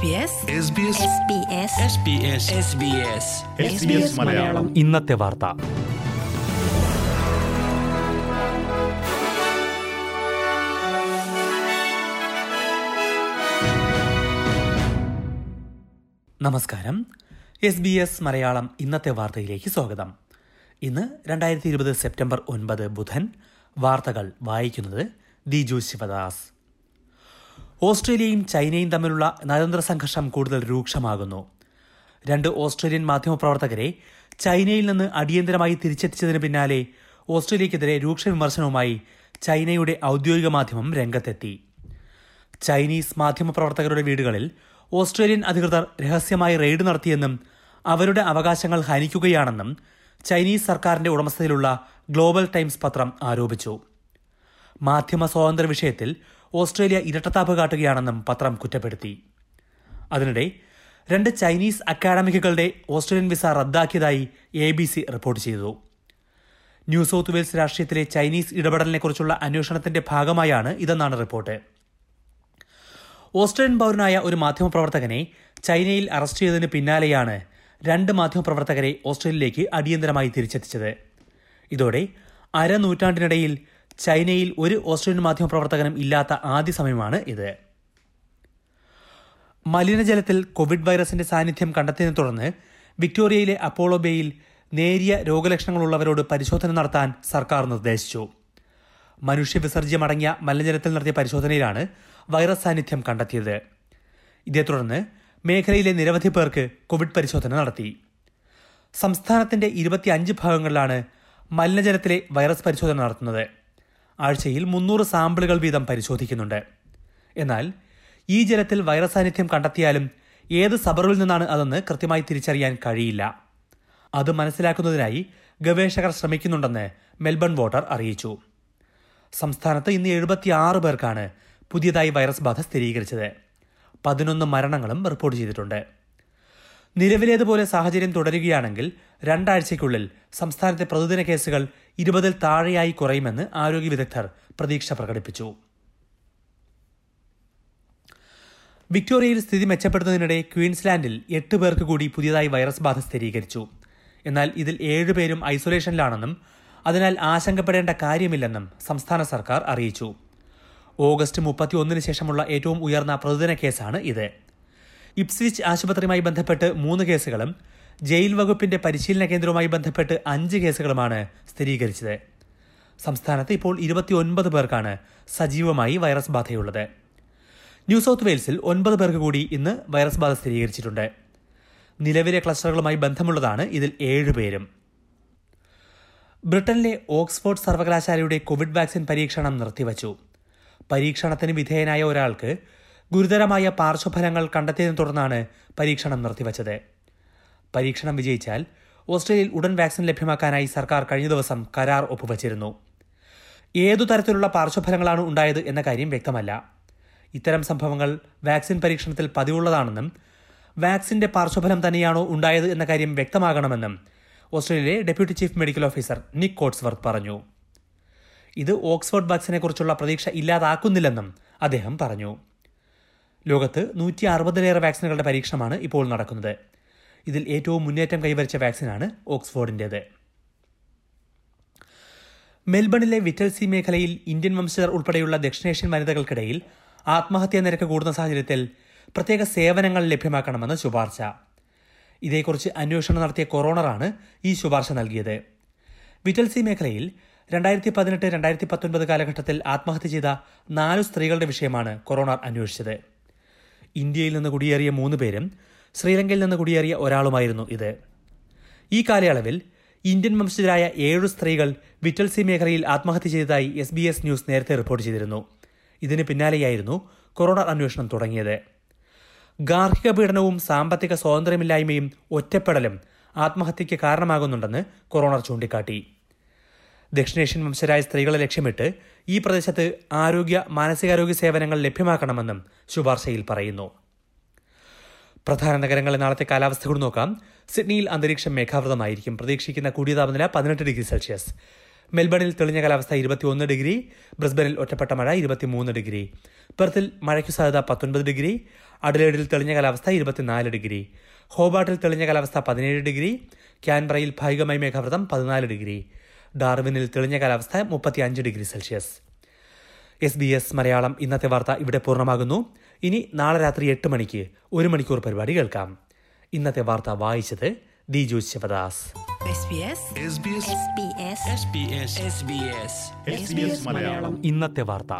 SBS SBS Malayalam. ഇന്നത്തെ വാർത്ത. നമസ്കാരം. എസ് ബി എസ് മലയാളം ഇന്നത്തെ വാർത്തയിലേക്ക് സ്വാഗതം. ഇന്ന് രണ്ടായിരത്തി ഇരുപത് സെപ്റ്റംബർ ഒൻപത് ബുധൻ വാർത്തകൾ വായിക്കുന്നത് ദിജു ശിവദാസ്. ഓസ്ട്രേലിയയും ചൈനയും തമ്മിലുള്ള നയതന്ത്ര സംഘർഷം കൂടുതൽ രൂക്ഷമാകുന്നു. രണ്ട് ഓസ്ട്രേലിയൻ മാധ്യമപ്രവർത്തകരെ ചൈനയിൽ നിന്ന് അടിയന്തരമായി തിരിച്ചെത്തിച്ചതിന് പിന്നാലെ ഓസ്ട്രേലിയക്കെതിരെ രൂക്ഷ വിമർശനവുമായി ചൈനയുടെ ഔദ്യോഗിക മാധ്യമം രംഗത്തെത്തി. ചൈനീസ് മാധ്യമപ്രവർത്തകരുടെ വീടുകളിൽ ഓസ്ട്രേലിയൻ അധികൃതർ രഹസ്യമായി റെയ്ഡ് നടത്തിയെന്നും അവരുടെ അവകാശങ്ങൾ ഹനിക്കുകയാണെന്നും ചൈനീസ് സർക്കാരിന്റെ ഉടമസ്ഥതയിലുള്ള ഗ്ലോബൽ ടൈംസ് പത്രം ആരോപിച്ചു. മാധ്യമ സ്വാതന്ത്ര്യ വിഷയത്തിൽ ഓസ്ട്രേലിയ ഇരട്ടത്താപ്പ് കാട്ടുകയാണെന്നും പത്രം കുറ്റപ്പെടുത്തി. അതിനിടെ രണ്ട് ചൈനീസ് അക്കാഡമിക്കുകളുടെ ഓസ്ട്രേലിയൻ വിസ റദ്ദാക്കിയതായി എ ബി സി റിപ്പോർട്ട് ചെയ്തു. ന്യൂ സൗത്ത് വെയിൽസ് രാഷ്ട്രീയത്തിലെ ചൈനീസ് ഇടപെടലിനെക്കുറിച്ചുള്ള അന്വേഷണത്തിന്റെ ഭാഗമായാണ് ഇതെന്നാണ് റിപ്പോർട്ട്. ഓസ്ട്രേലിയൻ പൗരനായ ഒരു മാധ്യമപ്രവർത്തകനെ ചൈനയിൽ അറസ്റ്റ് ചെയ്തതിന് പിന്നാലെയാണ് രണ്ട് മാധ്യമപ്രവർത്തകരെ ഓസ്ട്രേലിയയിലേക്ക് അടിയന്തരമായി തിരിച്ചെത്തിച്ചത്. ഇതോടെ അരനൂറ്റാണ്ടിനിടയിൽ ചൈനയിൽ ഒരു ഓസ്ട്രേലിയൻ മാധ്യമപ്രവർത്തകനും ഇല്ലാത്ത ആദ്യ സമയമാണ് ഇത്. മലിനജലത്തിൽ കോവിഡ് വൈറസിന്റെ സാന്നിധ്യം കണ്ടെത്തിയതിനെ തുടർന്ന് വിക്ടോറിയയിലെ അപ്പോളോ ബേയിൽ നേരിയ രോഗലക്ഷണങ്ങളുള്ളവരോട് പരിശോധന നടത്താൻ സർക്കാർ നിർദ്ദേശിച്ചു. മനുഷ്യവിസർജ്യമടങ്ങിയ മലിനജലത്തിൽ നടത്തിയ പരിശോധനയിലാണ് വൈറസ് സാന്നിധ്യം കണ്ടെത്തിയത്. ഇതേ തുടർന്ന് മേഖലയിലെ നിരവധി പേർക്ക് കോവിഡ് പരിശോധന നടത്തി. സംസ്ഥാനത്തിന്റെ ഇരുപത്തിയഞ്ച് ഭാഗങ്ങളിലാണ് മലിനജലത്തിലെ വൈറസ് പരിശോധന നടത്തുന്നത്. ആഴ്ചയിൽ മുന്നൂറ് സാമ്പിളുകൾ വീതം പരിശോധിക്കുന്നുണ്ട്. എന്നാൽ ഈ ജലത്തിൽ വൈറസ് സാന്നിധ്യം കണ്ടെത്തിയാലും ഏത് സബറിൽ നിന്നാണ് അതെന്ന് കൃത്യമായി തിരിച്ചറിയാൻ കഴിയില്ല. അത് മനസ്സിലാക്കുന്നതിനായി ഗവേഷകർ ശ്രമിക്കുന്നുണ്ടെന്ന് മെൽബൺ വോട്ടർ അറിയിച്ചു. സംസ്ഥാനത്ത് ഇന്ന് എഴുപത്തിയാറ് പേർക്കാണ് പുതിയതായി വൈറസ് ബാധ സ്ഥിരീകരിച്ചത്. പതിനൊന്ന് മരണങ്ങളും റിപ്പോർട്ട് ചെയ്തിട്ടുണ്ട്. നിലവിലേതുപോലെ സാഹചര്യം തുടരുകയാണെങ്കിൽ രണ്ടാഴ്ചയ്ക്കുള്ളിൽ സംസ്ഥാനത്തെ പ്രതിദിന കേസുകൾ ഇരുപതിൽ താഴെയായി കുറയുമെന്ന് ആരോഗ്യ വിദഗ്ധർ പ്രതീക്ഷ പ്രകടിപ്പിച്ചു. വിക്ടോറിയയിൽ സ്ഥിതി മെച്ചപ്പെടുന്നതിനിടെ ക്വീൻസ്ലാൻഡിൽ എട്ട് പേർക്ക് കൂടി പുതിയതായി വൈറസ് ബാധ സ്ഥിരീകരിച്ചു. എന്നാൽ ഇതിൽ ഏഴുപേരും ഐസൊലേഷനിലാണെന്നും അതിനാൽ ആശങ്കപ്പെടേണ്ട കാര്യമില്ലെന്നും സംസ്ഥാന സർക്കാർ അറിയിച്ചു. ഓഗസ്റ്റ് മുപ്പത്തിയൊന്നിന് ശേഷമുള്ള ഏറ്റവും ഉയർന്ന പ്രതിദിന കേസാണ് ഇത്. ഇപ്സ്വിച്ച് ആശുപത്രിയുമായി ബന്ധപ്പെട്ട് മൂന്ന് കേസുകളും ജയിൽ വകുപ്പിന്റെ പരിശീലന കേന്ദ്രവുമായി ബന്ധപ്പെട്ട് അഞ്ച് കേസുകളുമാണ് സ്ഥിരീകരിച്ചത്. സംസ്ഥാനത്ത് ഇപ്പോൾ ഇരുപത്തിയൊൻപത് പേർക്കാണ് സജീവമായി വൈറസ് ബാധയുള്ളത്. ന്യൂ സൗത്ത് വെയിൽസിൽ ഒൻപത് പേർക്ക് കൂടി ഇന്ന് വൈറസ് ബാധ സ്ഥിരീകരിച്ചിട്ടുണ്ട്. നിലവിലെ ക്ലസ്റ്ററുകളുമായി ബന്ധമുള്ളതാണ് ഇതിൽ ഏഴുപേരും ബ്രിട്ടനിലെ ഓക്സ്ഫോർഡ് സർവകലാശാലയുടെ കോവിഡ് വാക്സിൻ പരീക്ഷണം നിർത്തിവച്ചു. പരീക്ഷണത്തിന് വിധേയനായ ഒരാൾക്ക് ഗുരുതരമായ പാർശ്വഫലങ്ങൾ കണ്ടെത്തിയതിനെ തുടർന്നാണ് പരീക്ഷണം നിർത്തിവച്ചത്. പരീക്ഷണം വിജയിച്ചാൽ ഓസ്ട്രേലിയയിൽ ഉടൻ വാക്സിൻ ലഭ്യമാക്കാനായി സർക്കാർ കഴിഞ്ഞ ദിവസം കരാർ ഒപ്പുവച്ചിരുന്നു. ഏതു തരത്തിലുള്ള പാർശ്വഫലങ്ങളാണ് ഉണ്ടായത് എന്ന കാര്യം വ്യക്തമല്ല. ഇത്തരം സംഭവങ്ങൾ വാക്സിൻ പരീക്ഷണത്തിൽ പതിവുള്ളതാണെന്നും വാക്സിന്റെ പാർശ്വഫലം തന്നെയാണോ ഉണ്ടായത് എന്ന കാര്യം വ്യക്തമാകണമെന്നും ഓസ്ട്രേലിയയിലെ deputy chief medical officer Nick Coatsworth പറഞ്ഞു. ഇത് ഓക്സ്ഫോർഡ് വാക്സിനെക്കുറിച്ചുള്ള പ്രതീക്ഷ ഇല്ലാതാക്കുന്നില്ലെന്നും അദ്ദേഹം പറഞ്ഞു. ലോകത്ത് നൂറ്റി അറുപതിലേറെ വാക്സിനുകളുടെ പരീക്ഷണമാണ് ഇപ്പോൾ നടക്കുന്നത്. ഇതിൽ ഏറ്റവും മുന്നേറ്റം കൈവരിച്ച വാക്സിനാണ് ഓക്സ്ഫോർഡിന്റേത്. മെൽബണിലെ വിറ്റൽസി മേഖലയിൽ ഇന്ത്യൻ വംശജർ ഉൾപ്പെടെയുള്ള ദക്ഷിണേഷ്യൻ വനിതകൾക്കിടയിൽ ആത്മഹത്യാ നിരക്ക് കൂടുന്ന സാഹചര്യത്തിൽ പ്രത്യേക സേവനങ്ങൾ ലഭ്യമാക്കണമെന്ന് ശുപാർശ. ഇതേക്കുറിച്ച് അന്വേഷണം നടത്തിയ കൊറോണറാണ് ഈ ശുപാർശ നൽകിയത്. വിറ്റൽസി മേഖലയിൽ രണ്ടായിരത്തി പതിനെട്ട് രണ്ടായിരത്തി പത്തൊൻപത് കാലഘട്ടത്തിൽ ആത്മഹത്യ ചെയ്ത നാലു സ്ത്രീകളുടെ വിഷയമാണ് കൊറോണർ അന്വേഷിച്ചത്. ഇന്ത്യയിൽ നിന്ന് കുടിയേറിയ മൂന്ന് പേരും ശ്രീലങ്കയിൽ നിന്ന് കുടിയേറിയ ഒരാളുമായിരുന്നു ഇത്. ഈ കാലയളവിൽ ഇന്ത്യൻ വംശജരായ ഏഴു സ്ത്രീകൾ വിറ്റൽസി മേഖലയിൽ ആത്മഹത്യ ചെയ്തതായി എസ് ബി എസ് ന്യൂസ് നേരത്തെ റിപ്പോർട്ട് ചെയ്തിരുന്നു. ഇതിന് പിന്നാലെയായിരുന്നു കൊറോണ അന്വേഷണം തുടങ്ങിയത്. ഗാർഹിക പീഡനവും സാമ്പത്തിക സ്വാതന്ത്ര്യമില്ലായ്മയും ഒറ്റപ്പെടലും ആത്മഹത്യയ്ക്ക് കാരണമാകുന്നുണ്ടെന്ന് കൊറോണർ ചൂണ്ടിക്കാട്ടി. ദക്ഷിണേഷ്യൻ വംശരായ സ്ത്രീകളെ ലക്ഷ്യമിട്ട് ഈ പ്രദേശത്ത് ആരോഗ്യ മാനസികാരോഗ്യ സേവനങ്ങൾ ലഭ്യമാക്കണമെന്നും ശുപാർശയിൽ പറയുന്നു. പ്രധാന നഗരങ്ങളിലെ നാളത്തെ കാലാവസ്ഥ കൂടി നോക്കാം. സിഡ്നിയിൽ അന്തരീക്ഷം മേഘാവൃതമായിരിക്കും. പ്രതീക്ഷിക്കുന്ന കൂടിയ താപനില പതിനെട്ട് ഡിഗ്രി സെൽഷ്യസ്. മെൽബണിൽ തെളിഞ്ഞ കാലാവസ്ഥ ഇരുപത്തിയൊന്ന് ഡിഗ്രി. ബ്രിസ്ബനിൽ ഒറ്റപ്പെട്ട മഴ ഇരുപത്തിമൂന്ന് ഡിഗ്രി. പെർത്തിൽ മഴയ്ക്ക് സാധ്യത പത്തൊൻപത് ഡിഗ്രി. അഡലേഡിൽ തെളിഞ്ഞ കാലാവസ്ഥ ഇരുപത്തിനാല് ഡിഗ്രി. ഹോബാട്ടിൽ തെളിഞ്ഞ കാലാവസ്ഥ പതിനേഴ് ഡിഗ്രി. ക്യാൻബ്രയിൽ ഭാഗികമായി മേഘാവൃതം പതിനാല് ഡിഗ്രി. ഡാർവിനിൽ തെളിഞ്ഞ കാലാവസ്ഥ മുപ്പത്തിയഞ്ച് degree Celsius. S B S Malayalam ഇന്നത്തെ വാർത്ത ഇവിടെ പൂർണമാകുന്നു. ഇനി നാളെ രാത്രി എട്ട് മണിക്ക് ഒരു മണിക്കൂർ പരിപാടി കേൾക്കാം. ഇന്നത്തെ വാർത്ത വായിച്ചത് Diju Sivadas. SBS SBS SBS SBS SBS SBS Malayalam. ഇന്നത്തെ വാർത്ത.